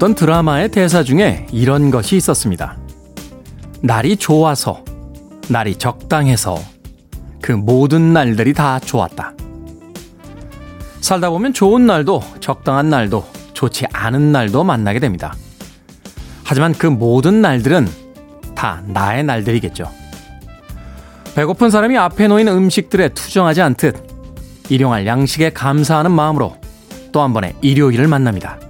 어떤 드라마의 대사 중에 이런 것이 있었습니다. 날이 좋아서, 날이 적당해서, 그 모든 날들이 다 좋았다. 살다 보면 좋은 날도, 적당한 날도, 좋지 않은 날도 만나게 됩니다. 하지만 그 모든 날들은 다 나의 날들이겠죠. 배고픈 사람이 앞에 놓인 음식들에 투정하지 않듯 일용할 양식에 감사하는 마음으로 또 한 번의 일요일을 만납니다.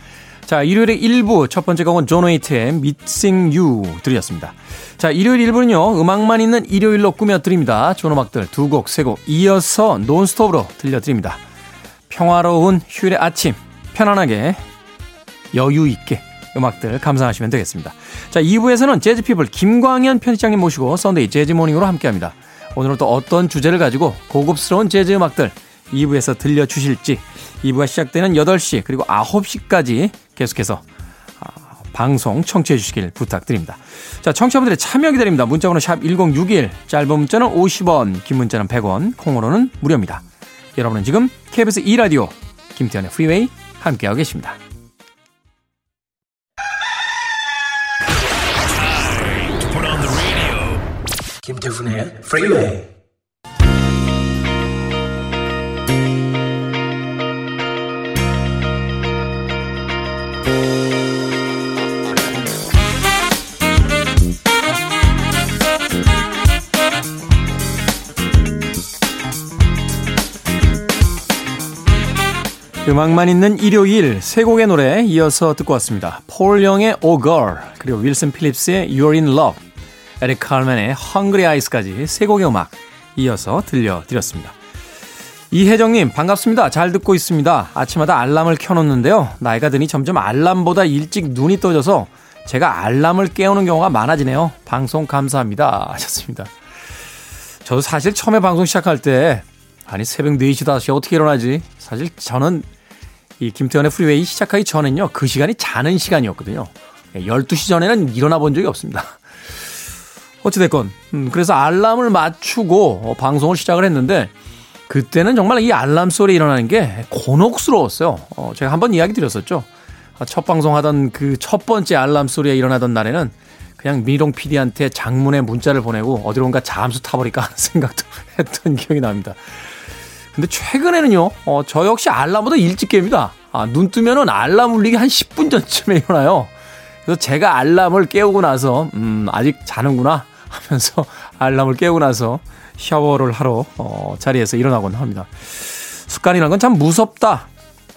자, 일요일의 1부 첫 번째 곡은 John Waite의 Missing You 들이었습니다. 자, 일요일 1부는요, 음악만 있는 일요일로 꾸며드립니다. 좋은 음악들 두 곡, 세 곡 이어서 논스톱으로 들려드립니다. 평화로운 휴일의 아침, 편안하게, 여유 있게 음악들 감상하시면 되겠습니다. 자, 2부에서는 재즈피플 김광현 편집장님 모시고 Sunday 재즈 morning으로 함께 합니다. 오늘은 또 어떤 주제를 가지고 고급스러운 재즈 음악들 2부에서 들려주실지 2부가 시작되는 8시 그리고 9시까지 계속해서 아, 방송 청취해 주시길 부탁드립니다. 자, 청취자분들의 참여 기다립니다. 문자번호 샵 1061, 짧은 문자는 50원, 긴 문자는 100원, 콩으로는 무료입니다. 여러분은 지금 KBS 2라디오 김태현의 프리웨이 함께하고 계십니다. 김태훈의 프리웨이 음악만 있는 일요일 세 곡의 노래 이어서 듣고 왔습니다. 폴 영의 Oh Girl 그리고 윌슨 필립스의 You're in Love 에릭 칼맨의 Hungry Eyes까지 세 곡의 음악 이어서 들려드렸습니다. 이혜정님 반갑습니다. 잘 듣고 있습니다. 아침마다 알람을 켜놓는데요. 나이가 드니 점점 알람보다 일찍 눈이 떠져서 제가 알람을 깨우는 경우가 많아지네요. 방송 감사합니다 하셨습니다. 저도 사실 처음에 방송 시작할 때 아니 새벽 4시 5시 어떻게 일어나지? 사실 저는 이 김태현의 프리웨이 시작하기 전엔요. 그 시간이 자는 시간이었거든요. 12시 전에는 일어나 본 적이 없습니다. 어찌됐건 음, 그래서 알람을 맞추고 어, 방송을 시작을 했는데 그때는 정말 이 알람 소리 일어나는 게 곤혹스러웠어요. 어, 제가 한번 이야기 드렸었죠. 아, 첫 방송하던 그 첫 번째 알람 소리에 일어나던 날에는 그냥 미롱 PD한테 장문의 문자를 보내고 어디론가 잠수 타버릴까 하는 생각도 했던 기억이 납니다. 근데 최근에는요, 어, 저 역시 알람보다 일찍 깹니다. 아, 눈 뜨면은 알람 울리기 한 10분 전쯤에 일어나요. 그래서 제가 알람을 깨우고 나서, 음, 아직 자는구나 하면서 알람을 깨우고 나서 샤워를 하러, 어, 자리에서 일어나곤 합니다. 습관이란 건 참 무섭다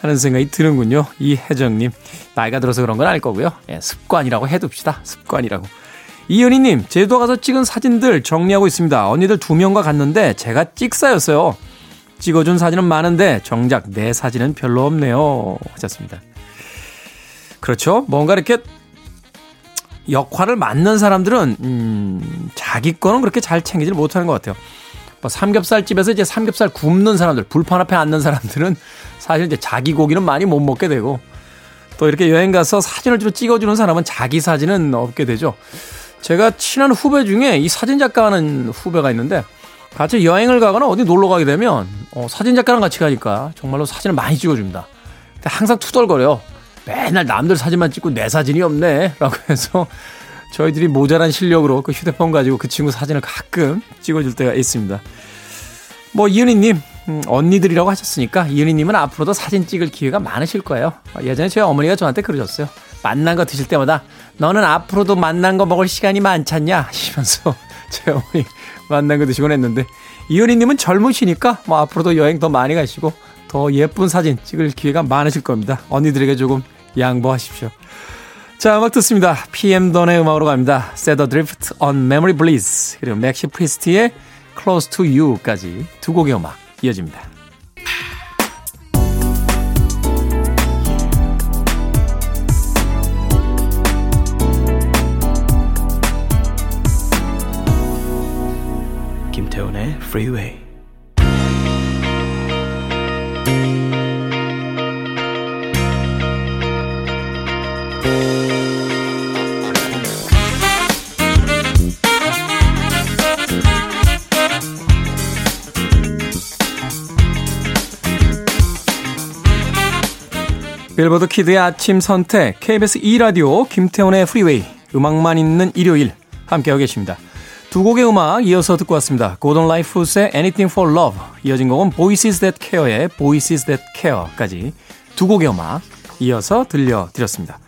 하는 생각이 드는군요. 이혜정님. 나이가 들어서 그런 건 아닐 거고요. 예, 습관이라고 해둡시다. 습관이라고. 이현희님, 제주도 가서 찍은 사진들 정리하고 있습니다. 언니들 두 명과 갔는데 제가 찍사였어요. 찍어준 사진은 많은데 정작 내 사진은 별로 없네요. 하셨습니다. 그렇죠. 뭔가 이렇게 역할을 맡는 사람들은 음, 자기 거는 그렇게 잘 챙기질 못하는 것 같아요. 뭐 삼겹살 집에서 이제 삼겹살 굽는 사람들, 불판 앞에 앉는 사람들은 사실 이제 자기 고기는 많이 못 먹게 되고 또 이렇게 여행 가서 사진을 주로 찍어주는 사람은 자기 사진은 없게 되죠. 제가 친한 후배 중에 이 사진 작가하는 후배가 있는데 같이 여행을 가거나 어디 놀러 가게 되면 어, 사진 작가랑 같이 가니까 정말로 사진을 많이 찍어줍니다. 근데 항상 투덜거려. 맨날 남들 사진만 찍고 내 사진이 없네. 라고 해서 저희들이 모자란 실력으로 그 휴대폰 가지고 그 친구 사진을 가끔 찍어줄 때가 있습니다. 뭐, 이은희님, 음, 언니들이라고 하셨으니까 이은희님은 앞으로도 사진 찍을 기회가 많으실 거예요. 예전에 저희 어머니가 저한테 그러셨어요. 만난 거 드실 때마다 너는 앞으로도 만난 거 먹을 시간이 많잖냐 하시면서 제 어머니 만난 거 드시곤 했는데 이은희님은 젊으시니까 뭐 앞으로도 여행 더 많이 가시고 더 예쁜 사진 찍을 기회가 많으실 겁니다. 언니들에게 조금 양보하십시오. 자, 음악 듣습니다. PM 던의 음악으로 갑니다. Set Adrift on Memory Bliss 그리고 맥시 프리스트의 Close to You까지 두 곡의 음악 이어집니다. Freeway. 빌보드 키드의 아침 선택 KBS 2라디오 김태훈의 프리웨이 음악만 있는 일요일 함께하고 계십니다. 두 곡의 음악 이어서 듣고 왔습니다. 고던 라이프스의 Anything for Love 이어진 곡은 Voices That Care의 Voices That Care까지 두 곡의 음악 이어서 들려드렸습니다.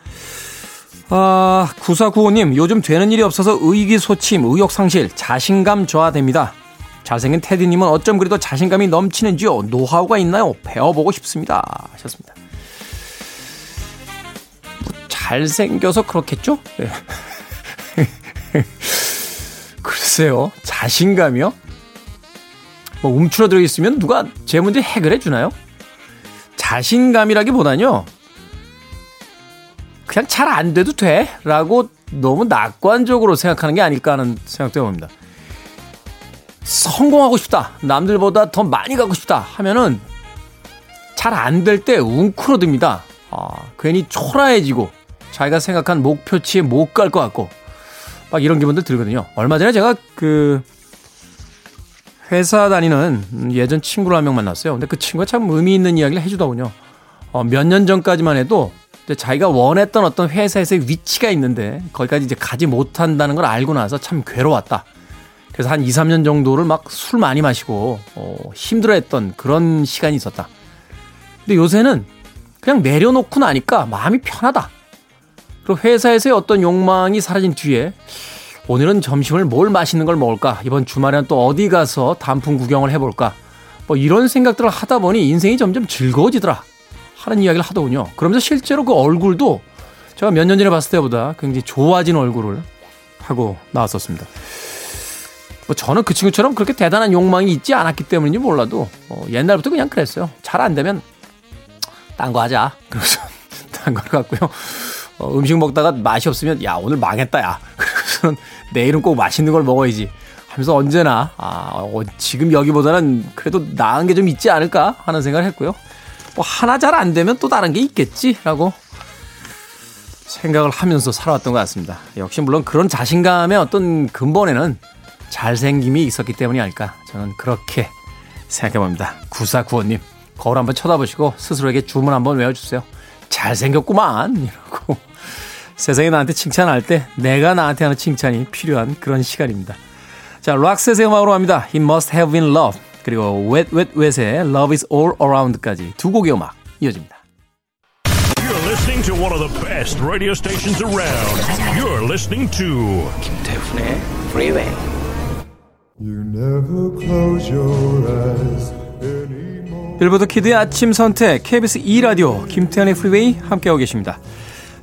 아, 9495님, 요즘 되는 일이 없어서 의기소침, 의욕상실, 자신감 저하됩니다. 잘생긴 테디님은 어쩜 그래도 자신감이 넘치는지요? 노하우가 있나요? 배워보고 싶습니다. 하셨습니다. 잘생겨서 그렇겠죠? 네. 글쎄요, 자신감이요? 뭐 움츠러들어 있으면 누가 제 문제 해결해 주나요? 자신감이라기보다는요, 그냥 잘 안 돼도 돼? 라고 너무 낙관적으로 생각하는 게 아닐까 하는 생각도 해봅니다. 성공하고 싶다. 남들보다 더 많이 가고 싶다. 하면은 잘 안 될 때 웅크러듭니다. 아, 괜히 초라해지고 자기가 생각한 목표치에 못 갈 것 같고 막 이런 기분들 들거든요. 얼마 전에 제가 그 회사 다니는 예전 친구를 한 명 만났어요. 근데 그 친구가 참 의미 있는 이야기를 해주더군요. 어, 몇 년 전까지만 해도 자기가 원했던 어떤 회사에서의 위치가 있는데 거기까지 이제 가지 못한다는 걸 알고 나서 참 괴로웠다. 그래서 한 2, 3년 정도를 막 술 많이 마시고 어, 힘들어했던 그런 시간이 있었다. 근데 요새는 그냥 내려놓고 나니까 마음이 편하다. 그리고 회사에서의 어떤 욕망이 사라진 뒤에 오늘은 점심을 뭘 맛있는 걸 먹을까? 이번 주말에는 또 어디 가서 단풍 구경을 해볼까? 뭐 이런 생각들을 하다 보니 인생이 점점 즐거워지더라. 하는 이야기를 하더군요. 그러면서 실제로 그 얼굴도 제가 몇 년 전에 봤을 때보다 굉장히 좋아진 얼굴을 하고 나왔었습니다. 뭐 저는 그 친구처럼 그렇게 대단한 욕망이 있지 않았기 때문인지 몰라도 어 옛날부터 그냥 그랬어요. 잘 안 되면 딴 거 하자. 그래서 딴 걸 갖고요. 어, 음식 먹다가 맛이 없으면 야 오늘 망했다 야. 그래서 내일은 꼭 맛있는 걸 먹어야지. 하면서 언제나 아 어, 지금 여기보다는 그래도 나은 게 좀 있지 않을까 하는 생각을 했고요. 뭐 하나 잘 안 되면 또 다른 게 있겠지라고 생각을 하면서 살아왔던 것 같습니다. 역시 물론 그런 자신감의 어떤 근본에는 잘생김이 있었기 때문이 아닐까 저는 그렇게 생각해 봅니다. 구사구호님 거울 한번 쳐다보시고 스스로에게 주문 한번 외워주세요 잘생겼구만 이러고 세상이 나한테 칭찬할 때 내가 나한테 하는 칭찬이 필요한 그런 시간입니다. 자, 락셋의 음악으로 합니다. He must have been love. 그리고 Wet Wet Wet의 Love is all around까지 두 곡의 음악 이어집니다. You're listening to one of the best radio stations around. You're listening to 김태훈의 freeway. You never close your eyes anymore. 빌보드 키드의 아침 선택 KBS 2라디오 김태현의 프리웨이 함께하고 계십니다.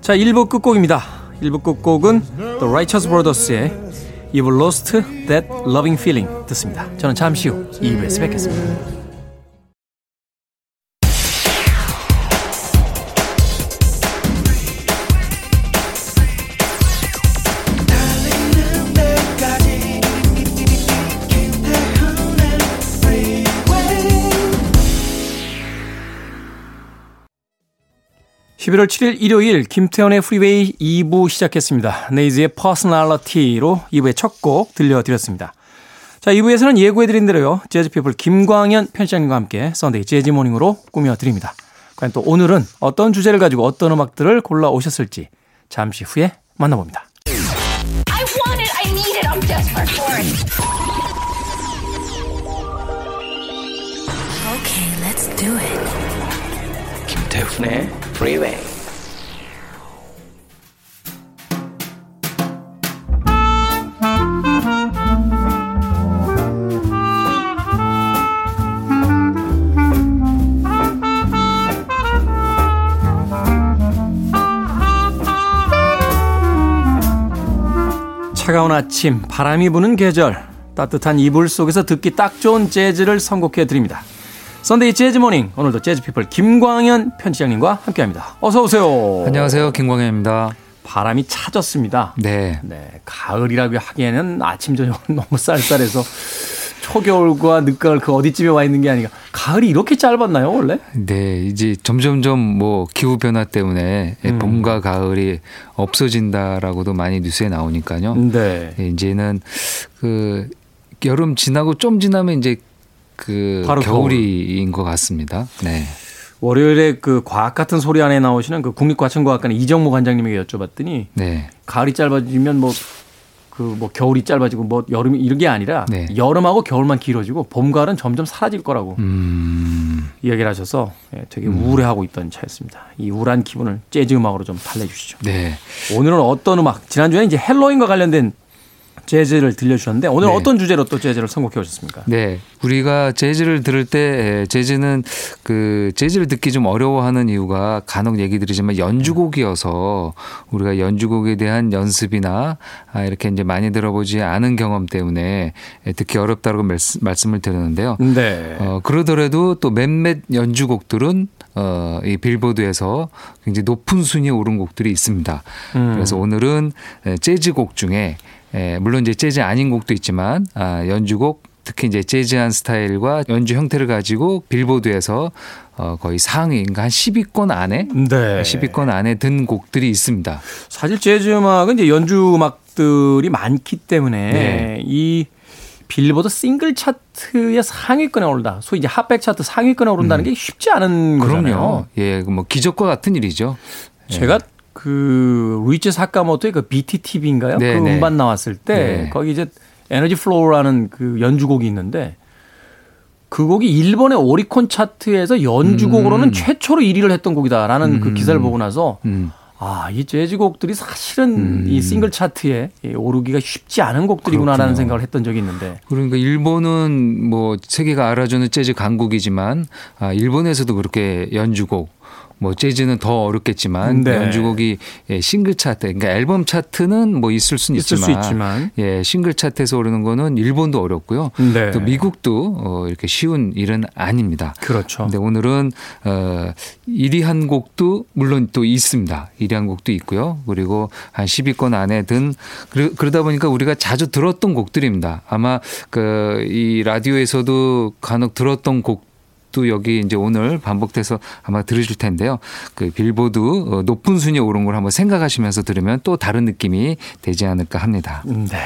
자, 1부 끝곡입니다. 1부 끝곡은 The Righteous Brothers의 You've Lost That Loving Feeling 듣습니다. 저는 잠시 후 2부에서 뵙겠습니다. 11월 7일 일요일 김태현의 프리웨이 2부 시작했습니다. 네이즈의 Personality로 2부의 첫 곡 들려드렸습니다. 자, 2부에서는 예고해드린 대로요. 재즈피플 김광현 편집장님과 함께 Sunday 재즈 morning으로 꾸며드립니다. 과연 또 오늘은 어떤 주제를 가지고 어떤 음악들을 골라오셨을지 잠시 후에 만나봅니다. I want it. I need it. I'm desperate for it. Okay, let's do it. 김태훈의 freeway. 차가운 아침, 바람이 부는 계절, 따뜻한 이불 속에서 듣기 딱 좋은 재즈를 선곡해 드립니다. Sunday 재즈 morning, 오늘도 재즈 피플 김광현 편집장님과 함께 합니다. 어서 오세요. 안녕하세요. 김광현입니다. 바람이 차졌습니다. 네. 네, 가을이라고 하기에는 아침, 저녁은 너무 쌀쌀해서 초겨울과 늦가을 그 어디쯤에 와 있는 게 아니라 가을이 이렇게 짧았나요 원래? 네, 이제 점점점 뭐 기후 변화 때문에 음. 봄과 가을이 없어진다라고도 많이 뉴스에 나오니까요. 네. 예, 이제는 그 여름 지나고 좀 지나면 이제 그 바로 겨울이인 것 같습니다. 네. 월요일에 그 과학 같은 소리 안에 나오시는 그 국립과천과학관 이정모 관장님에게 여쭤봤더니 네. 가을이 짧아지면 뭐그 뭐 겨울이 짧아지고 뭐 여름이 이런 게 아니라 네. 여름하고 겨울만 길어지고 봄 가을은 점점 사라질 거라고 음. 이야기를 하셔서 예, 되게 우울해하고 있던 차였습니다. 이 우울한 기분을 재즈 음악으로 좀 달래주시죠. 네. 오늘은 어떤 음악? 지난주에 이제 헬로윈과 관련된 재즈를 들려주셨는데 오늘 네. 어떤 주제로 또 재즈를 선곡해 오셨습니까? 네. 우리가 재즈를 들을 때 에, 재즈는 그 재즈를 듣기 좀 어려워하는 이유가 간혹 얘기 드리지만 연주곡이어서 우리가 연주곡에 대한 연습이나 아, 이렇게 이제 많이 들어보지 않은 경험 때문에 에, 듣기 어렵다고 말씀, 말씀을 드렸는데요. 네. 어, 그러더라도 또 몇몇 연주곡들은 어, 이 빌보드에서 굉장히 높은 순위에 오른 곡들이 있습니다. 음. 그래서 오늘은 에, 재즈곡 중에 에, 물론 이제 재즈 아닌 곡도 있지만 아, 연주곡 특히 이제 재즈한 스타일과 연주 형태를 가지고 빌보드에서 어, 거의 상위, 그러니까 한 10위권 안에 네. 10위권 안에 든 곡들이 있습니다. 사실 재즈 음악은 이제 연주 음악들이 많기 때문에 네. 이 빌보드 싱글 차트의 상위권에 오른다. 소위 이제 핫백 차트 상위권에 오른다는 게 쉽지 않은 거잖아요. 음. 그럼요. 예, 그뭐 기적과 같은 일이죠. 제가 그 류이치 사카모토의 그 BTTV인가요? 네, 그 네. 음반 나왔을 때 네. 거기 이제 Energy Flow라는 그 연주곡이 있는데 그 곡이 일본의 오리콘 차트에서 연주곡으로는 음. 최초로 1위를 했던 곡이다라는 그 음. 기사를 보고 나서 음. 아, 이 재즈곡들이 사실은 이 싱글 차트에 이 오르기가 쉽지 않은 곡들이구나라는 그렇군요. 생각을 했던 적이 있는데. 그러니까 일본은 뭐 세계가 알아주는 재즈 강국이지만 아, 일본에서도 그렇게 연주곡 뭐 재즈는 더 어렵겠지만 네. 연주곡이 예, 싱글 차트 그러니까 앨범 차트는 뭐 있을 수는 있을 수 있지만. 예, 싱글 차트에서 오르는 거는 일본도 어렵고요. 네. 또 미국도 어, 이렇게 쉬운 일은 아닙니다. 그렇죠. 근데 오늘은 어 1위 한 곡도 물론 또 있습니다. 1위 한 곡도 있고요. 그리고 한 10위권 안에 든 그러- 그러다 보니까 우리가 자주 들었던 곡들입니다. 아마 그 이 라디오에서도 간혹 들었던 곡 또 여기 이제 오늘 반복돼서 아마 들으실 텐데요. 그 빌보드 어, 높은 순위에 오른 걸 한번 생각하시면서 들으면 또 다른 느낌이 되지 않을까 합니다. 네.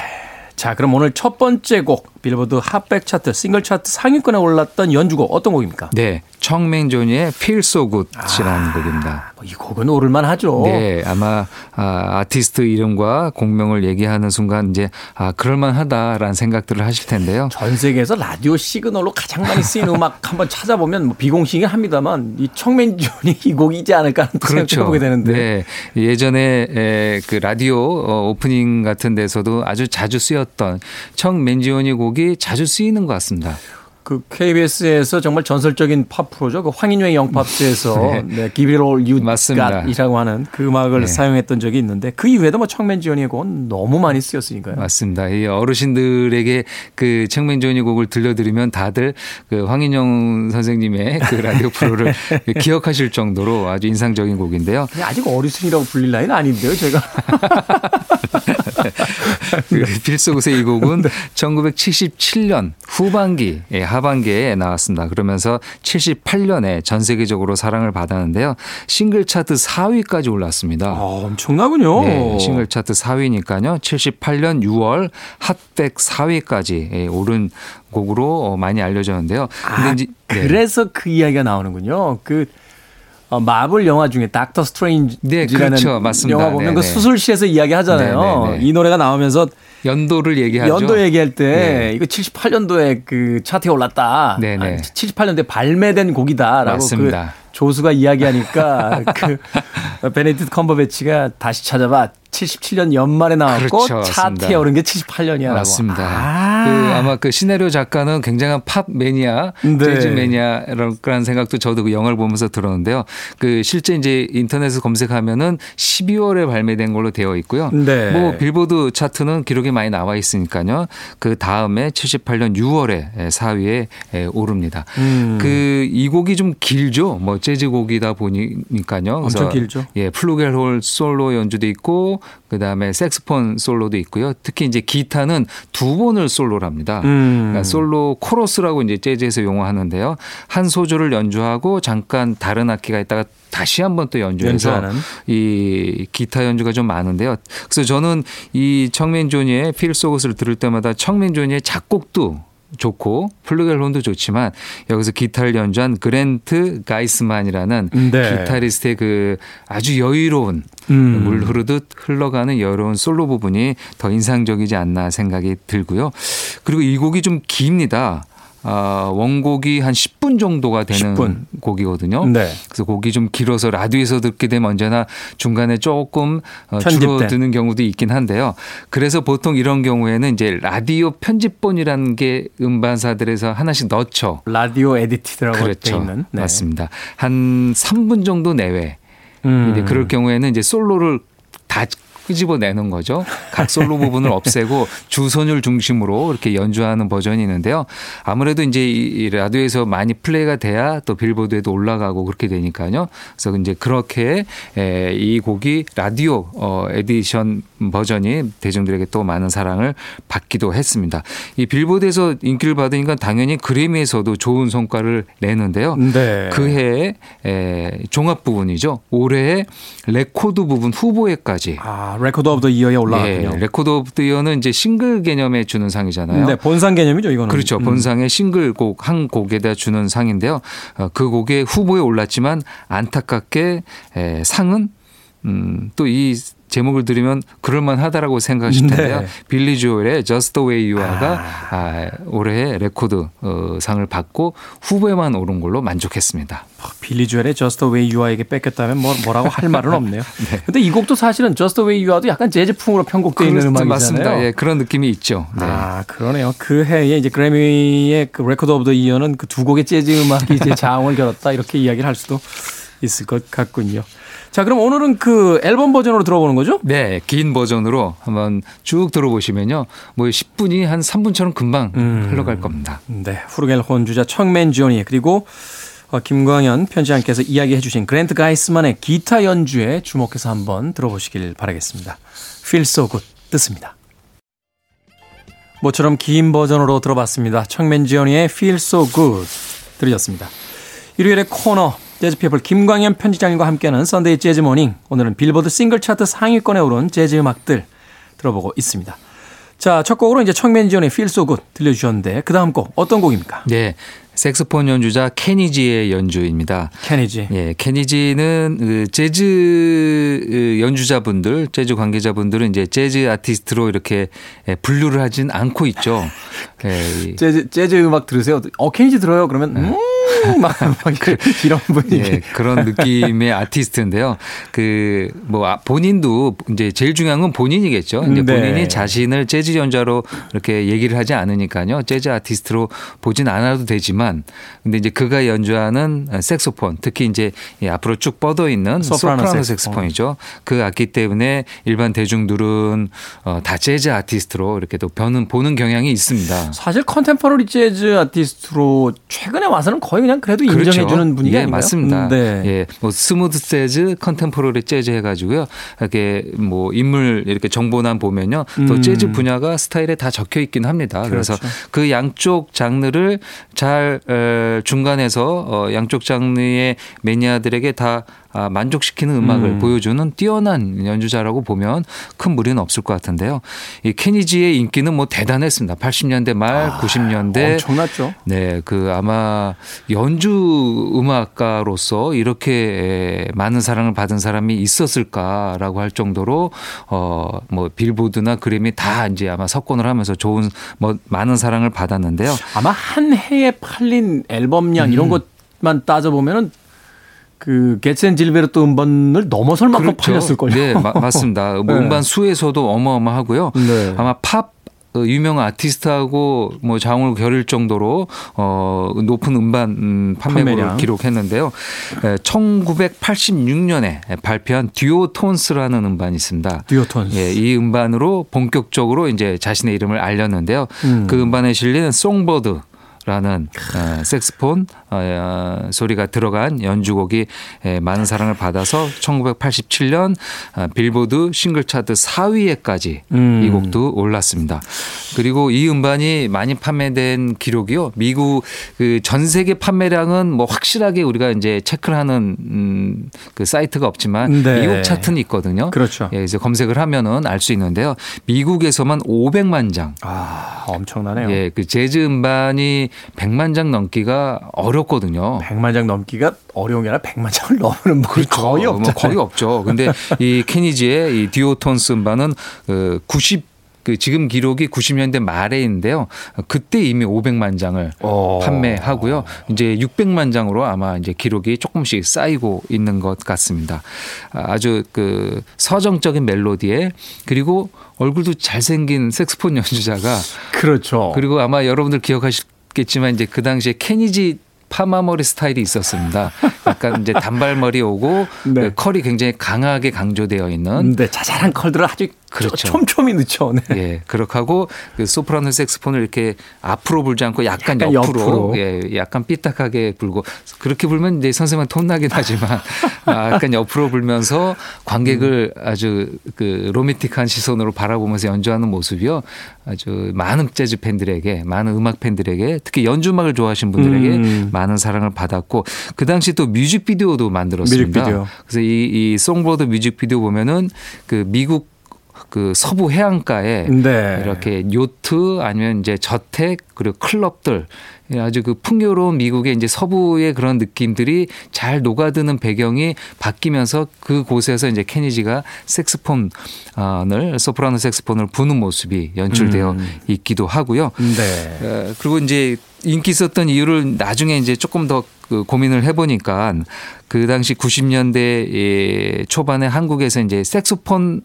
자, 그럼 오늘 첫 번째 곡 빌보드 핫백 차트 싱글 차트 상위권에 올랐던 연주곡 어떤 곡입니까? 네, 청맹조니의 Feel So Good이라는 곡입니다. 뭐이 곡은 오를만 하죠. 네, 아마 아, 아티스트 이름과 공명을 얘기하는 순간 이제 아 그럴만하다라는 생각들을 하실 텐데요. 전 세계에서 라디오 시그널로 가장 많이 쓰이는 음악 한번 찾아보면 뭐 비공식이긴 합니다만 이 청맨존이 이 곡이지 않을까 하는 생각을 해보게 되는데 네, 예전에 에, 그 라디오 어, 오프닝 같은 데서도 아주 자주 쓰였던 청맨지온이 곡이 자주 쓰이는 것 같습니다. 그 KBS에서 정말 전설적인 팝 프로죠. 그 황인영의 영팝스에서 네. 네, Give It All You. Got이라고 하는 그 음악을 네. 사용했던 적이 있는데 그 이후에도 뭐 청맨지온의 곡은 너무 많이 쓰였으니까요. 맞습니다. 이 어르신들에게 그 청맨조니 곡을 들려드리면 다들 그 황인영 선생님의 그 라디오 프로를 기억하실 정도로 아주 인상적인 곡인데요. 아직 어리순이라고 불릴 나이는 아닌데요, 제가. 그 빌소굿의 이 곡은 네. 1977년 후반기, 예, 하반기에 나왔습니다. 그러면서 78년에 전 세계적으로 사랑을 받았는데요. 싱글 차트 4위까지 올랐습니다. 아, 엄청나군요. 네, 싱글 차트 4위니까요. 78년 6월 핫백 4위까지 예, 오른 곡으로 어, 많이 알려졌는데요. 근데 아, 이제- 네. 그래서 그 이야기가 나오는군요. 그 어, 마블 영화 중에 닥터 스트레인지라는 네, 그렇죠. 맞습니다. 영화 보면 네, 그 네. 수술실에서 이야기 하잖아요. 네, 네, 네. 이 노래가 나오면서 연도를 얘기하죠. 연도 얘기할 때 네. 이거 78년도에 그 차트에 올랐다. 네, 네. 78년도에 발매된 곡이다라고 맞습니다. 그 조수가 이야기하니까 그 베네딕트 컴버배치가 다시 찾아봐 77년 연말에 나왔고 그렇죠, 차트에 맞습니다. 오른 게 78년이야라고. 맞습니다. 아. 그 아마 그 시나리오 작가는 굉장한 팝 매니아, 네. 재즈 매니아라는 생각도 저도 그 영화를 보면서 들었는데요. 그 실제 이제 인터넷에 검색하면은 12월에 발매된 걸로 되어 있고요. 네. 뭐 빌보드 차트는 기록이 많이 나와 있으니까요. 그 다음에 78년 6월에 4위에 오릅니다. 음. 그이 곡이 좀 길죠. 뭐 재즈 곡이다 보니까요. 엄청 길죠. 예, 플루겔홀 솔로 연주도 있고 그다음에 색스폰 솔로도 있고요. 특히 이제 기타는 두 번을 솔로를 합니다. 음. 그러니까 솔로 코러스라고 이제 재즈에서 용어하는데요. 한 소절을 연주하고 잠깐 다른 악기가 있다가 다시 한번 또 연주해서 연주하는. 이 기타 연주가 좀 많은데요. 그래서 저는 이 청맨 조니의 필 소그스를 들을 때마다 청맨 조니의 작곡도 좋고 플루겔론도 좋지만 여기서 기타를 연주한 그랜트 가이스만이라는 네. 기타리스트의 그 아주 여유로운 음. 물 흐르듯 흘러가는 여유로운 솔로 부분이 더 인상적이지 않나 생각이 들고요. 그리고 이 곡이 좀 깁니다. 아, 원곡이 한 10분 정도가 되는 10분. 곡이거든요. 네. 그래서 곡이 좀 길어서 라디오에서 듣게 되면 언제나 중간에 조금 어. 줄어드는 경우도 있긴 한데요. 그래서 보통 이런 경우에는 이제 라디오 편집본이라는 게 음반사들에서 하나씩 넣죠. radio edited라고 돼 그렇죠. 있는. 네. 맞습니다. 한 3분 정도 내외. 음. 이제 그럴 경우에는 이제 솔로를 다 끄집어내는 거죠. 각 솔로 부분을 없애고 주선율 중심으로 이렇게 연주하는 버전이 있는데요. 아무래도 이제 이 라디오에서 많이 플레이가 돼야 또 빌보드에도 올라가고 그렇게 되니까요. 그래서 이제 그렇게 에, 이 곡이 라디오 어, 에디션 버전이 대중들에게 또 많은 사랑을 받기도 했습니다. 이 빌보드에서 인기를 받으니까 당연히 그래미에서도 좋은 성과를 내는데요. 네. 그 해에 에, 종합 부분이죠. 올해의 레코드 부분 후보에까지 아, Record of the Year에 올라갔군요. 예, Record of the Year는 이제 싱글 개념에 주는 상이잖아요. 네, 본상 개념이죠, 이거는. 그렇죠. 음. 본상의 싱글 곡 한 곡에다 주는 상인데요. 어, 그 곡의 후보에 올랐지만 안타깝게 에, 상은 음, 또 이 제목을 들으면 그럴만하다라고 생각하실 텐데요. 네. 빌리 조엘의 Just the Way You Are가 아, 올해의 레코드 어, 상을 받고 후보에만 오른 걸로 만족했습니다. 빌리 조엘의 Just the Way You Are에게 뺏겼다면 뭐, 뭐라고 할 말은 없네요. 네. 근데 이 곡도 사실은 Just the Way You Are도 약간 재즈풍으로 편곡되어 있는 음악이잖아요. 맞습니다. 예, 그런 느낌이 있죠. 네. 아, 그러네요. 그 해에 이제 그래미의 그 Record of the Year는 그 두 곡의 재즈 음악이 이제 장을 겨뤘다 이렇게 이야기를 할 수도 있을 것 같군요. 자, 그럼 오늘은 그 앨범 버전으로 들어보는 거죠? 네, 긴 버전으로 한번 쭉 들어보시면요. 뭐 10분이 한 3분처럼 금방 음. 흘러갈 겁니다. 네, flugelhorn 주자 척 맨지오니 그리고 어, 김광현 편집장께서 이야기해 주신 그랜트 가이스만의 기타 연주에 주목해서 한번 들어보시길 바라겠습니다. Feel so good 듣습니다. 모처럼 긴 버전으로 들어봤습니다. 척 맨지오니의 Feel so good 들으셨습니다. 일요일의 코너 재즈피플 김광현 편집장님과 함께하는 Sunday Jazz Morning 오늘은 빌보드 싱글 차트 상위권에 오른 재즈 음악들 들어보고 있습니다. 자, 첫 곡으로 이제 청맨 지온의 Feel So Good 들려주셨는데 그 다음 곡 어떤 곡입니까? 네. 색소폰 연주자 케니지의 연주입니다. 케니지. 예, 케니지는 그 재즈 연주자분들, 재즈 관계자분들은 이제 재즈 아티스트로 이렇게 예, 분류를 하진 않고 있죠. 예, 이- 재즈, 재즈 음악 들으세요. 어, 케니지 들어요. 그러면 음, 막, 막 그, 이런 분위기. 예, 그런 느낌의 아티스트인데요. 그 뭐 본인도 이제 제일 중요한 건 본인이겠죠. 이제 네. 본인이 자신을 재즈 연주자로 이렇게 얘기를 하지 않으니까요. 재즈 아티스트로 보진 않아도 되지만 근데 이제 그가 연주하는 색소폰 특히 이제 이 앞으로 쭉 뻗어 있는 소프라노 소프라노, 색소폰. 색소폰이죠. 그 악기 때문에 일반 대중들은 어, 다 재즈 아티스트로 이렇게 또 변은 보는 경향이 있습니다. 사실 컨템퍼러리 재즈 아티스트로 최근에 와서는 거의 그냥 그래도 인정해주는 분위기 예, 아닌가요? 맞습니다. 네. 예, 뭐 smooth jazz, contemporary jazz 해가지고요. 이렇게 뭐 인물 이렇게 정보란 보면요, 또 음. 재즈 분야가 스타일에 다 적혀 있긴 합니다. 그래서 그렇죠. 그 양쪽 장르를 잘 에, 중간에서 어, 양쪽 장르의 매니아들에게 다 아, 만족시키는 음악을 음. 보여주는 뛰어난 연주자라고 보면 큰 무리는 없을 것 같은데요. 이 케니지의 인기는 뭐 대단했습니다. 80년대 말, 90년대 아, 엄청났죠. 네, 그 아마 연주 음악가로서 이렇게 많은 사랑을 받은 사람이 있었을까라고 할 정도로 어뭐 빌보드나 그래미 다 이제 아마 석권을 하면서 좋은 뭐 많은 사랑을 받았는데요. 아마 한 해에 팔린 앨범량 이런 것만 따져보면은 그앤 질베르토 음반을 넘어설 만큼 팔렸을걸요. 네, 마- 맞습니다. 뭐 네. 음반 수에서도 어마어마하고요. 네. 아마 팝 어, 유명 아티스트하고 뭐 장을 겨룰 정도로 어 높은 음반 음, 판매고를 판매량. 기록했는데요. 1986년에 발표한 듀오 톤스라는 음반이 있습니다. 듀오 톤스. 예, 이 음반으로 본격적으로 이제 자신의 이름을 알렸는데요. 음. 그 음반에 실린 송버드 라는 어, 색스폰 어, 어, 소리가 들어간 연주곡이 에, 많은 사랑을 받아서 1987년 어, 빌보드 싱글 차트 4위에까지 음. 이 곡도 올랐습니다. 그리고 이 음반이 많이 판매된 기록이요. 미국 그 전 세계 판매량은 뭐 확실하게 우리가 이제 체크를 하는 음, 그 사이트가 없지만 네. 미국 차트는 있거든요. 그렇죠. 예, 이제 검색을 하면은 알 수 있는데요. 미국에서만 500만 장. 아, 엄청나네요. 예, 그 재즈 음반이 100만 장 넘기가 어렵거든요. 100만 장 넘기가 어려운 게 아니라 100만 장을 넘는 뭐 거의 어, 없죠. 뭐 거의 없죠. 근데 이 케니지의 이 디오톤스 음반은 그 90, 그 지금 기록이 90년대 말에인데요. 그때 이미 500만 장을 어. 판매하고요. 이제 600만 장으로 아마 이제 기록이 조금씩 쌓이고 있는 것 같습니다. 아주 그 서정적인 멜로디에 그리고 얼굴도 잘생긴 색스폰 연주자가 그렇죠. 그리고 아마 여러분들 기억하 시겠지만 이제 그 당시에 케니지 파마머리 스타일이 있었습니다. 약간 이제 단발머리 오고 네. 그 컬이 굉장히 강하게 강조되어 있는 근데 자잘한 컬들을 아주 그렇죠. 촘촘히 넣죠. 네. 예, 그렇게 하고 그 소프라노 색스폰을 이렇게 앞으로 불지 않고 약간, 약간 옆으로, 옆으로. 예, 약간 삐딱하게 불고 그렇게 불면 이제 선생님은 톤나긴 하지만 아, 약간 옆으로 불면서 관객을 음. 아주 그 로맨틱한 시선으로 바라보면서 연주하는 모습이요. 아주 많은 재즈 팬들에게 많은 음악 팬들에게 특히 연주 음악을 좋아하시는 분들에게 음. 많은 사랑을 받았고 그 당시 또 뮤직비디오도 만들었습니다. 뮤직비디오. 그래서 이, 이 송보드 뮤직비디오 보면은 그 미국 그 서부 해안가에 네. 이렇게 요트 아니면 이제 저택 그리고 클럽들 아주 그 풍요로운 미국의 이제 서부의 그런 느낌들이 잘 녹아드는 배경이 바뀌면서 그 곳에서 이제 케니지가 색스폰을 소프라노 색스폰을 부는 모습이 연출되어 음. 있기도 하고요. 네. 어, 그리고 이제 인기 있었던 이유를 나중에 이제 조금 더 그 고민을 해보니까 그 당시 90년대 초반에 한국에서 이제 색소폰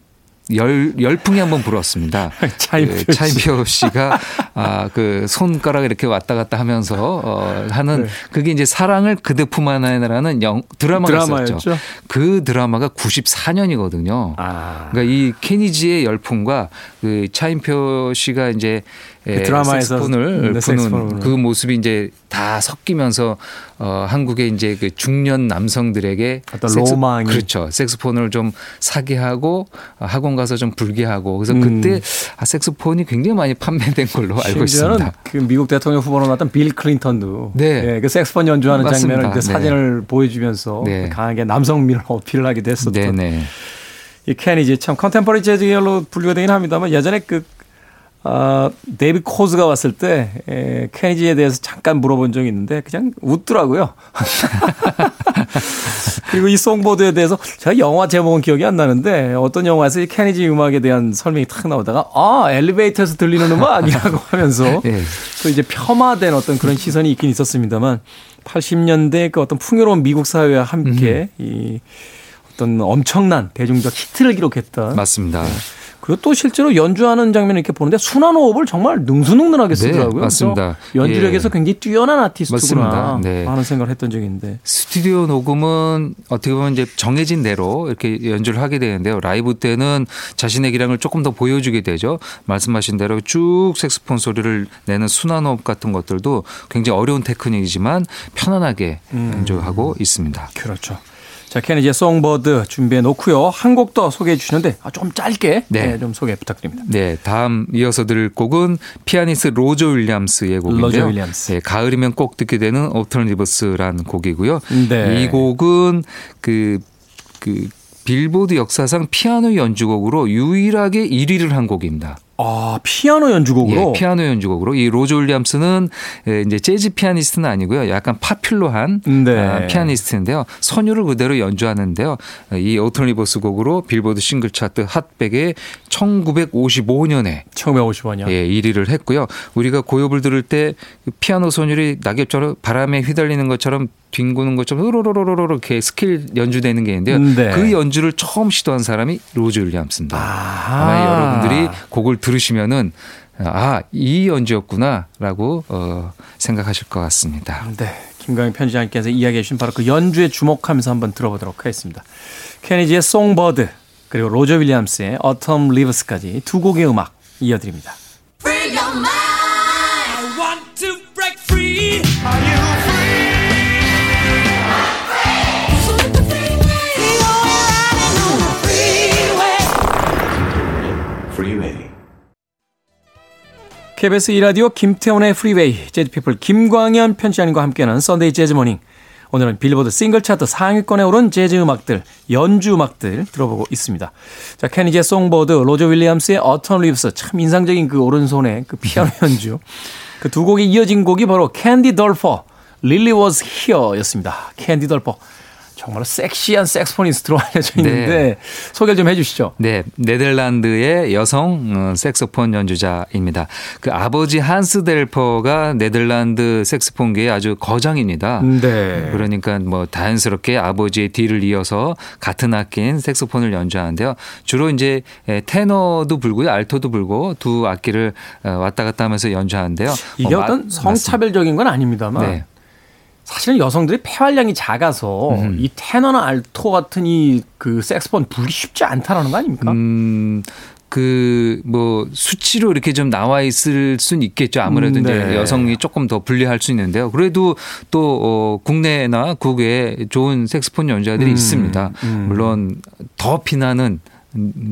열, 열풍이 한번 불었습니다. 차인표 그 씨. 차인표 씨가 아, 그 손가락 이렇게 왔다 갔다 하면서 어, 하는 네. 그게 이제 사랑을 그대 품 안에라는 영, 드라마가 드라마였죠. 있었죠. 그 드라마가 94년이거든요. 아. 그러니까 이 케니지의 열풍과 그 차인표 씨가 이제 그 드라마에서 색스폰을 네, 색스폰을 부는. 그 모습이 이제 다 섞이면서 어 한국의 이제 그 중년 남성들에게 어떤 로망이. 그렇죠 색스폰을 좀 사게 하고 어, 학원 가서 좀 불게 하고 그래서 음. 그때 아 색스폰이 굉장히 많이 판매된 걸로 알고 있습니다. 그 미국 대통령 후보로 나왔던 빌 클린턴도 네. 예, 그 색스폰 연주하는 맞습니다. 장면을 이제 네. 사진을 보여주면서 네. 강하게 남성미를 어필을 하기도 했었던 네네 이 케니지 참 컨템퍼리 재즈 계열로 분류가 되긴 합니다만 예전에 그 아, 데이브 코즈가 왔을 때 에, 케니지에 대해서 잠깐 물어본 적이 있는데 그냥 웃더라고요. 그리고 이 Songbird에 대해서 제가 영화 제목은 기억이 안 나는데 어떤 영화에서 이 케니지 음악에 대한 설명이 탁 나오다가 아 엘리베이터에서 들리는 음악이라고 하면서 예. 또 이제 폄하된 어떤 그런 시선이 있긴 있었습니다만 80년대 그 어떤 풍요로운 미국 사회와 함께 이 어떤 엄청난 대중적 히트를 기록했던 맞습니다. 그리고 또 실제로 연주하는 장면을 이렇게 보는데 순환 호흡을 정말 능수능란하게 쓰더라고요. 네, 맞습니다. 연주력에서 예. 굉장히 뛰어난 아티스트구나. 네. 하는 생각을 했던 적이 있는데 스튜디오 녹음은 어떻게 보면 이제 정해진 대로 이렇게 연주를 하게 되는데요. 라이브 때는 자신의 기량을 조금 더 보여주게 되죠. 말씀하신 대로 쭉 색스폰 소리를 내는 순환 호흡 같은 것들도 굉장히 어려운 테크닉이지만 편안하게 연주하고 있습니다. 그렇죠. 자, 케니지의 Songbird 준비해 놓고요. 한 곡 더 소개해 주시는데 아, 좀 짧게 네. 네, 좀 소개 부탁드립니다. 네, 다음 이어서 들을 곡은 피아니스트 로저 윌리엄스의 곡인데요. 로저 윌리엄스. 네, 가을이면 꼭 듣게 되는 Autumn Leaves라는 곡이고요. 네. 이 곡은 그, 그 빌보드 역사상 피아노 연주곡으로 유일하게 1위를 한 곡입니다. 아, 피아노 연주곡으로 예, 피아노 연주곡으로 이 로저 윌리엄스는 예, 이제 재즈 피아니스트는 아니고요. 약간 popular한 네. 아, 피아니스트인데요. 선율을 그대로 연주하는데요. 이 Autumn Leaves 곡으로 빌보드 싱글 차트 핫백에 1955년에 1955년이요. 예, 1위를 했고요. 우리가 고엽을 들을 때 그 피아노 선율이 낙엽처럼 바람에 휘날리는 것처럼 뒹구는 것처럼 으로로로로로 이렇게 스케일 연주되는 게 있는데요. 네. 그 연주를 처음 시도한 사람이 로저 윌리엄스입니다. 아하. 아마 여러분들이 곡을 들으시면은 아, 이 연주였구나라고 어, 생각하실 것 같습니다. 네. 김광희 편지장님께서 이야기해 주신 바로 그 연주에 주목하면서 한번 들어보도록 하겠습니다. 케니지의 송버드 그리고 로저 윌리엄스의 Autumn Leaves까지 두 곡의 음악 이어드립니다. I want to break free. Freeway. KBS 이라디오 김태훈의 Freeway, 재즈피플 김광현 편집장님과 함께하는 Sunday Jazz Morning. 오늘은 빌보드 싱글 차트 상위권에 오른 재즈 음악들, 연주 음악들 들어보고 있습니다. 자, 케니지 Songbird, 로저 윌리엄스의 Autumn Leaves, 참 인상적인 그 오른손의 그 피아노 음. 연주. 그 두 곡이 이어진 곡이 바로 캔디 덜퍼, Lily Was Here였습니다. 캔디 덜퍼. 정말 섹시한 saxophonist로 알려져 있는데 네. 소개를 좀 해주시죠. 네, 네덜란드의 여성 어, 색소폰 연주자입니다. 그 아버지 한스 델퍼가 네덜란드 색소폰계의 아주 거장입니다. 네. 그러니까 뭐 자연스럽게 아버지의 뒤를 이어서 같은 악기인 색소폰을 연주하는데요. 주로 이제 에, 테너도 불고요, 알토도 불고 두 악기를 어, 왔다 갔다 하면서 연주하는데요. 이게 어, 마- 어떤 성차별적인 건 아닙니다만 네. 사실은 여성들이 폐활량이 작아서 음. 이 테너나 알토 같은 이 그 색스폰 불기 쉽지 않다라는 거 아닙니까? 음, 그, 뭐, 수치로 이렇게 좀 나와 있을 순 있겠죠. 아무래도 음, 이제 네. 여성이 조금 더 불리할 수 있는데요. 그래도 또, 어, 국내나 국외에 좋은 색스폰 연주자들이 음, 있습니다. 음. 물론 더 피나는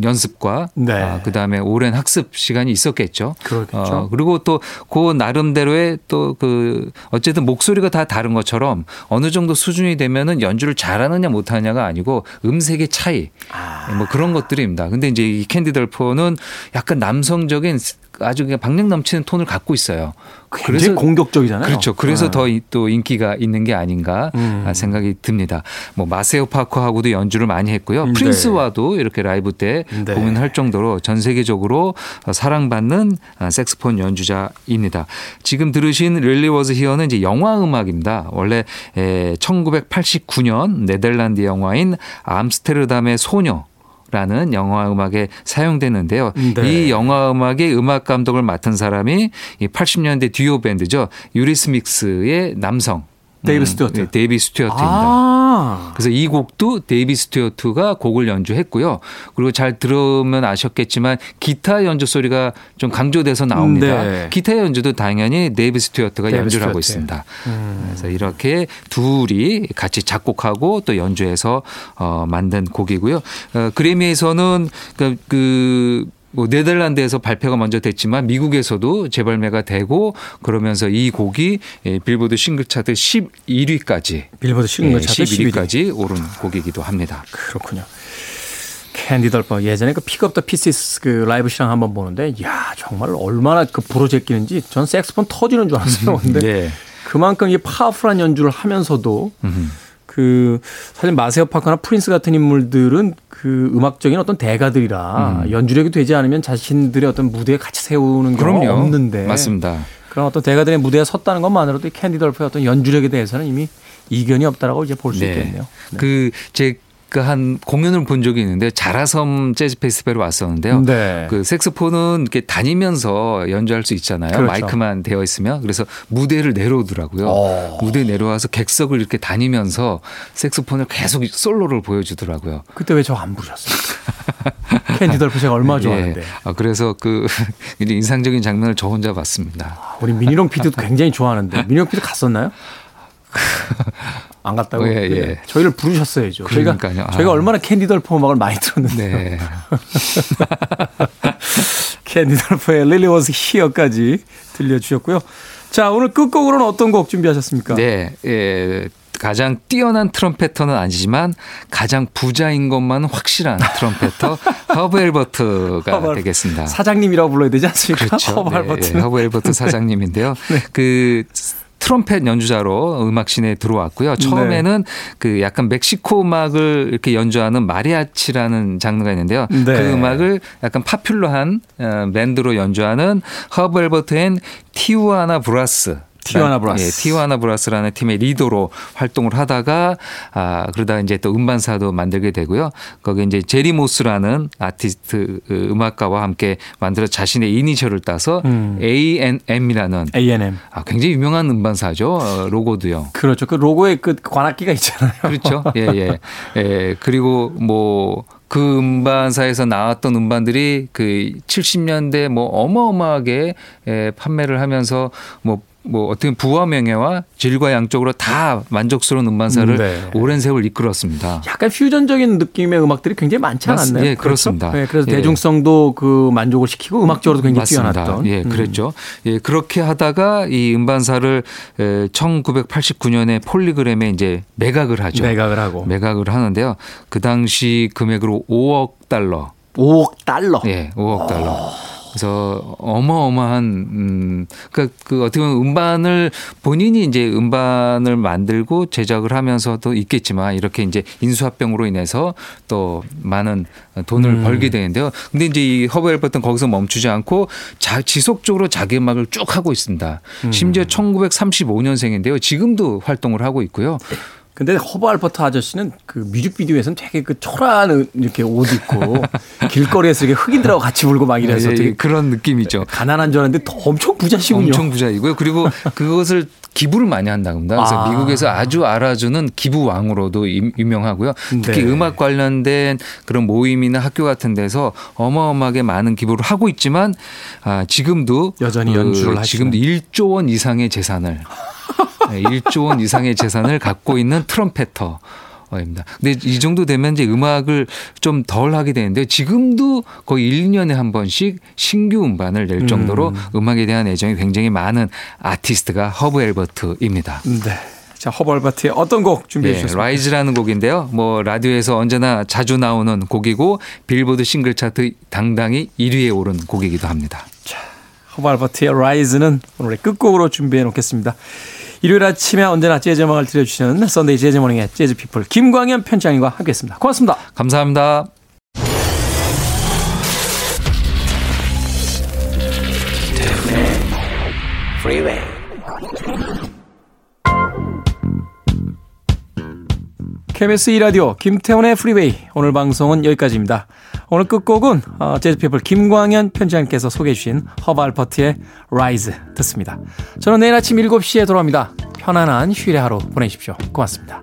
연습과 네. 아, 그다음에 오랜 학습 시간이 있었겠죠. 그렇겠죠. 어, 그리고 또 그 나름대로의 또 그 어쨌든 목소리가 다 다른 것처럼 어느 정도 수준이 되면은 연주를 잘하느냐 못하느냐가 아니고 음색의 차이 아. 뭐 그런 것들입니다. 근데 이제 이 캔디 덜퍼는 약간 남성적인 아주 그냥 박력 넘치는 톤을 갖고 있어요. 굉장히 공격적이잖아요. 그렇죠. 그래서 네. 더 또 인기가 있는 게 아닌가 음. 생각이 듭니다. 뭐 마세오 파커하고도 연주를 많이 했고요. 네. 프린스와도 이렇게 라이브 때 네. 공연할 정도로 전 세계적으로 사랑받는 색소폰 연주자입니다. 지금 들으신 Lily Was Here는 이제 영화 음악입니다. 원래 1989년 네덜란드 영화인 암스테르담의 소녀 라는 영화 음악에 사용되는데요. 네. 이 영화 음악의 음악 감독을 맡은 사람이 이 80년대 듀오 밴드죠. 유리스믹스의 남성 데이브 스튜어트. 네, 데이브 스튜어트입니다. 아. 그래서 이 곡도 데이브 스튜어트가 곡을 연주했고요. 그리고 잘 들으면 아셨겠지만 기타 연주 소리가 좀 강조돼서 나옵니다. 네. 기타 연주도 당연히 데이브 스튜어트가 데이브 연주를 하고 스튜어트. 있습니다. 음. 그래서 이렇게 둘이 같이 작곡하고 또 연주해서 어, 만든 곡이고요. 어, 그래미에서는 그, 그 뭐 네덜란드에서 발표가 먼저 됐지만 미국에서도 재발매가 되고 그러면서 이 곡이 예, 빌보드 싱글 차트 11위까지 빌보드 싱글 예, 차트 11위. 11위까지 오른 곡이기도 합니다. 그렇군요. 캔디 덜퍼 예전에 그 Pick Up the Pieces 그 라이브 실황 한번 보는데 야 정말 얼마나 그 부러제끼는지 전 색소폰 터지는 줄 알았어요. 근데 네. 그만큼 이 powerful한 연주를 하면서도 그 사실 마세오 파커나 프린스 같은 인물들은 그 음악적인 어떤 대가들이라 연주력이 되지 않으면 자신들의 어떤 무대에 같이 세우는 경우가 그럼요. 없는데 맞습니다. 그런 어떤 대가들의 무대에 섰다는 것만으로도 이 캔디 덜퍼의 어떤 연주력에 대해서는 이미 이견이 없다라고 이제 볼 수 있겠네요. 네. 그제 한 공연을 본 적이 있는데 자라섬 재즈 페스티벌에 왔었는데요. 네. 그 색소폰은 이렇게 다니면서 연주할 수 있잖아요. 그렇죠. 마이크만 되어 있으면 그래서 무대를 내려오더라고요. 어. 무대 내려와서 객석을 이렇게 다니면서 색소폰을 계속 솔로를 보여주더라고요. 그때 왜 저 안 부르셨습니까? 캔디 덜퍼 제가 얼마나 좋아하는데. 예. 아, 그래서 그 인상적인 장면을 저 혼자 봤습니다. 우리 민희롱 PD도 굉장히 좋아하는데 민희롱 PD 갔었나요? 안 갔다고? 예, 예. 네. 저희를 부르셨어야죠. 저희가 그러니까요. 아. 저희가 얼마나 캔디 덜퍼 음악을 많이 들었는데. 네. 캔디 덜퍼의 Lily Was Here까지 들려주셨고요. 자, 오늘 끝곡으로는 어떤 곡 준비하셨습니까? 네. 예. 가장 뛰어난 트럼페터는 아니지만 가장 부자인 것만 확실한 트럼페터 허브 엘버트가 허브 알- 되겠습니다. 사장님이라고 불러야 되지 않습니까? 그렇죠. 허브 네, 알버트는. 예, 허브 엘버트 사장님인데요. 그 트럼펫 연주자로 음악신에 들어왔고요. 처음에는 그 약간 멕시코 음악을 이렇게 연주하는 마리아치라는 장르가 있는데요. 네. 그 음악을 약간 popular한 어, 밴드로 연주하는 허브 엘버트 앤 티우아나 브라스 티우아나 브라스. 예, 티우아나 브라스라는 팀의 리더로 활동을 하다가 아 그러다 이제 또 음반사도 만들게 되고요. 거기 이제 제리 모스라는 아티스트 그 음악가와 함께 만들어 자신의 이니셜을 따서 음. A&M이라는 A&M. 아, 굉장히 유명한 음반사죠. 어, 로고도요. 그렇죠. 그 로고에 그 관악기가 있잖아요. 그렇죠. 예, 예. 예. 그리고 뭐, 그 음반사에서 나왔던 음반들이 그 70년대 뭐 어마어마하게 예, 판매를 하면서 뭐 뭐 어떻게 부와 명예와 질과 양적으로 다 만족스러운 음반사를 네. 오랜 세월 이끌었습니다. 약간 퓨전적인 느낌의 음악들이 굉장히 많지 맞- 않았나요? 예, 그렇습니다. 그렇죠? 네, 그래서 예. 대중성도 그 만족을 시키고 음악적으로도 굉장히 맞습니다. 뛰어났던. 예, 음. 그랬죠. 예, 그렇게 하다가 이 음반사를 1989년에 폴리그램에 이제 매각을 하죠. 매각을 하고 매각을 하는데요. 그 당시 금액으로 5억 달러. 5억 달러. 예, 5억 달러. 그래서 어마어마한 음 그러니까 그 어떻게 보면 음반을 본인이 이제 음반을 만들고 제작을 하면서도 있겠지만 이렇게 이제 인수합병으로 인해서 또 많은 돈을 음. 벌게 되는데요. 근데 이제 이 허브 앨버튼 거기서 멈추지 않고 자, 지속적으로 자기 음악을 쭉 하고 있습니다. 음. 심지어 1935년생인데요. 지금도 활동을 하고 있고요. 근데 허브 알버트 아저씨는 그 뮤직비디오에서는 되게 그 초라한 이렇게 옷 입고 길거리에서 이렇게 흑인들하고 같이 불고 막 이래서 예, 되게 그런 느낌이죠. 가난한 줄 알았는데 더 엄청 부자시군요. 엄청 부자이고요. 그리고 그것을 기부를 많이 한다고 합니다. 그래서 아. 미국에서 아주 알아주는 기부 왕으로도 임- 유명하고요. 특히 네. 음악 관련된 그런 모임이나 학교 같은 데서 어마어마하게 많은 기부를 하고 있지만 아, 지금도 여전히 연주를 하시는. 지금도 1조 원 이상의 재산을 네, 1조 원 이상의 재산을 갖고 있는 트럼페터. 입니다. 근데 이 정도 되면 이제 음악을 좀 덜 하게 되는데 지금도 거의 1년에 한 번씩 신규 음반을 낼 정도로 음. 악에 대한 애정이 굉장히 많은 아티스트가 허브 엘버트입니다. 네. 자, 허브 알버트의 어떤 곡 준비해 예, 주셨습니까? Rise라는 곡인데요. 뭐 라디오에서 언제나 자주 나오는 곡이고 빌보드 싱글 차트 당당히 1위에 오른 곡이기도 합니다. 허브 알버트의 Rise는 오늘의 끝곡으로 준비해 놓겠습니다. 일요일 아침에 언제나 재즈 음악을 들려주시는 Sunday 재즈 morning의 재즈 피플 김광현 편집장님과 함께했습니다. 고맙습니다. 감사합니다. Freeway. KBS 2라디오 김태훈의 프리웨이 오늘 방송은 여기까지입니다. 오늘 끝곡은 어, 재즈피플 김광현 편집장님께서 소개해 주신 허브 알퍼트의 라이즈 듣습니다. 저는 내일 아침 7시에 돌아옵니다. 편안한 휴일의 하루 보내십시오. 고맙습니다.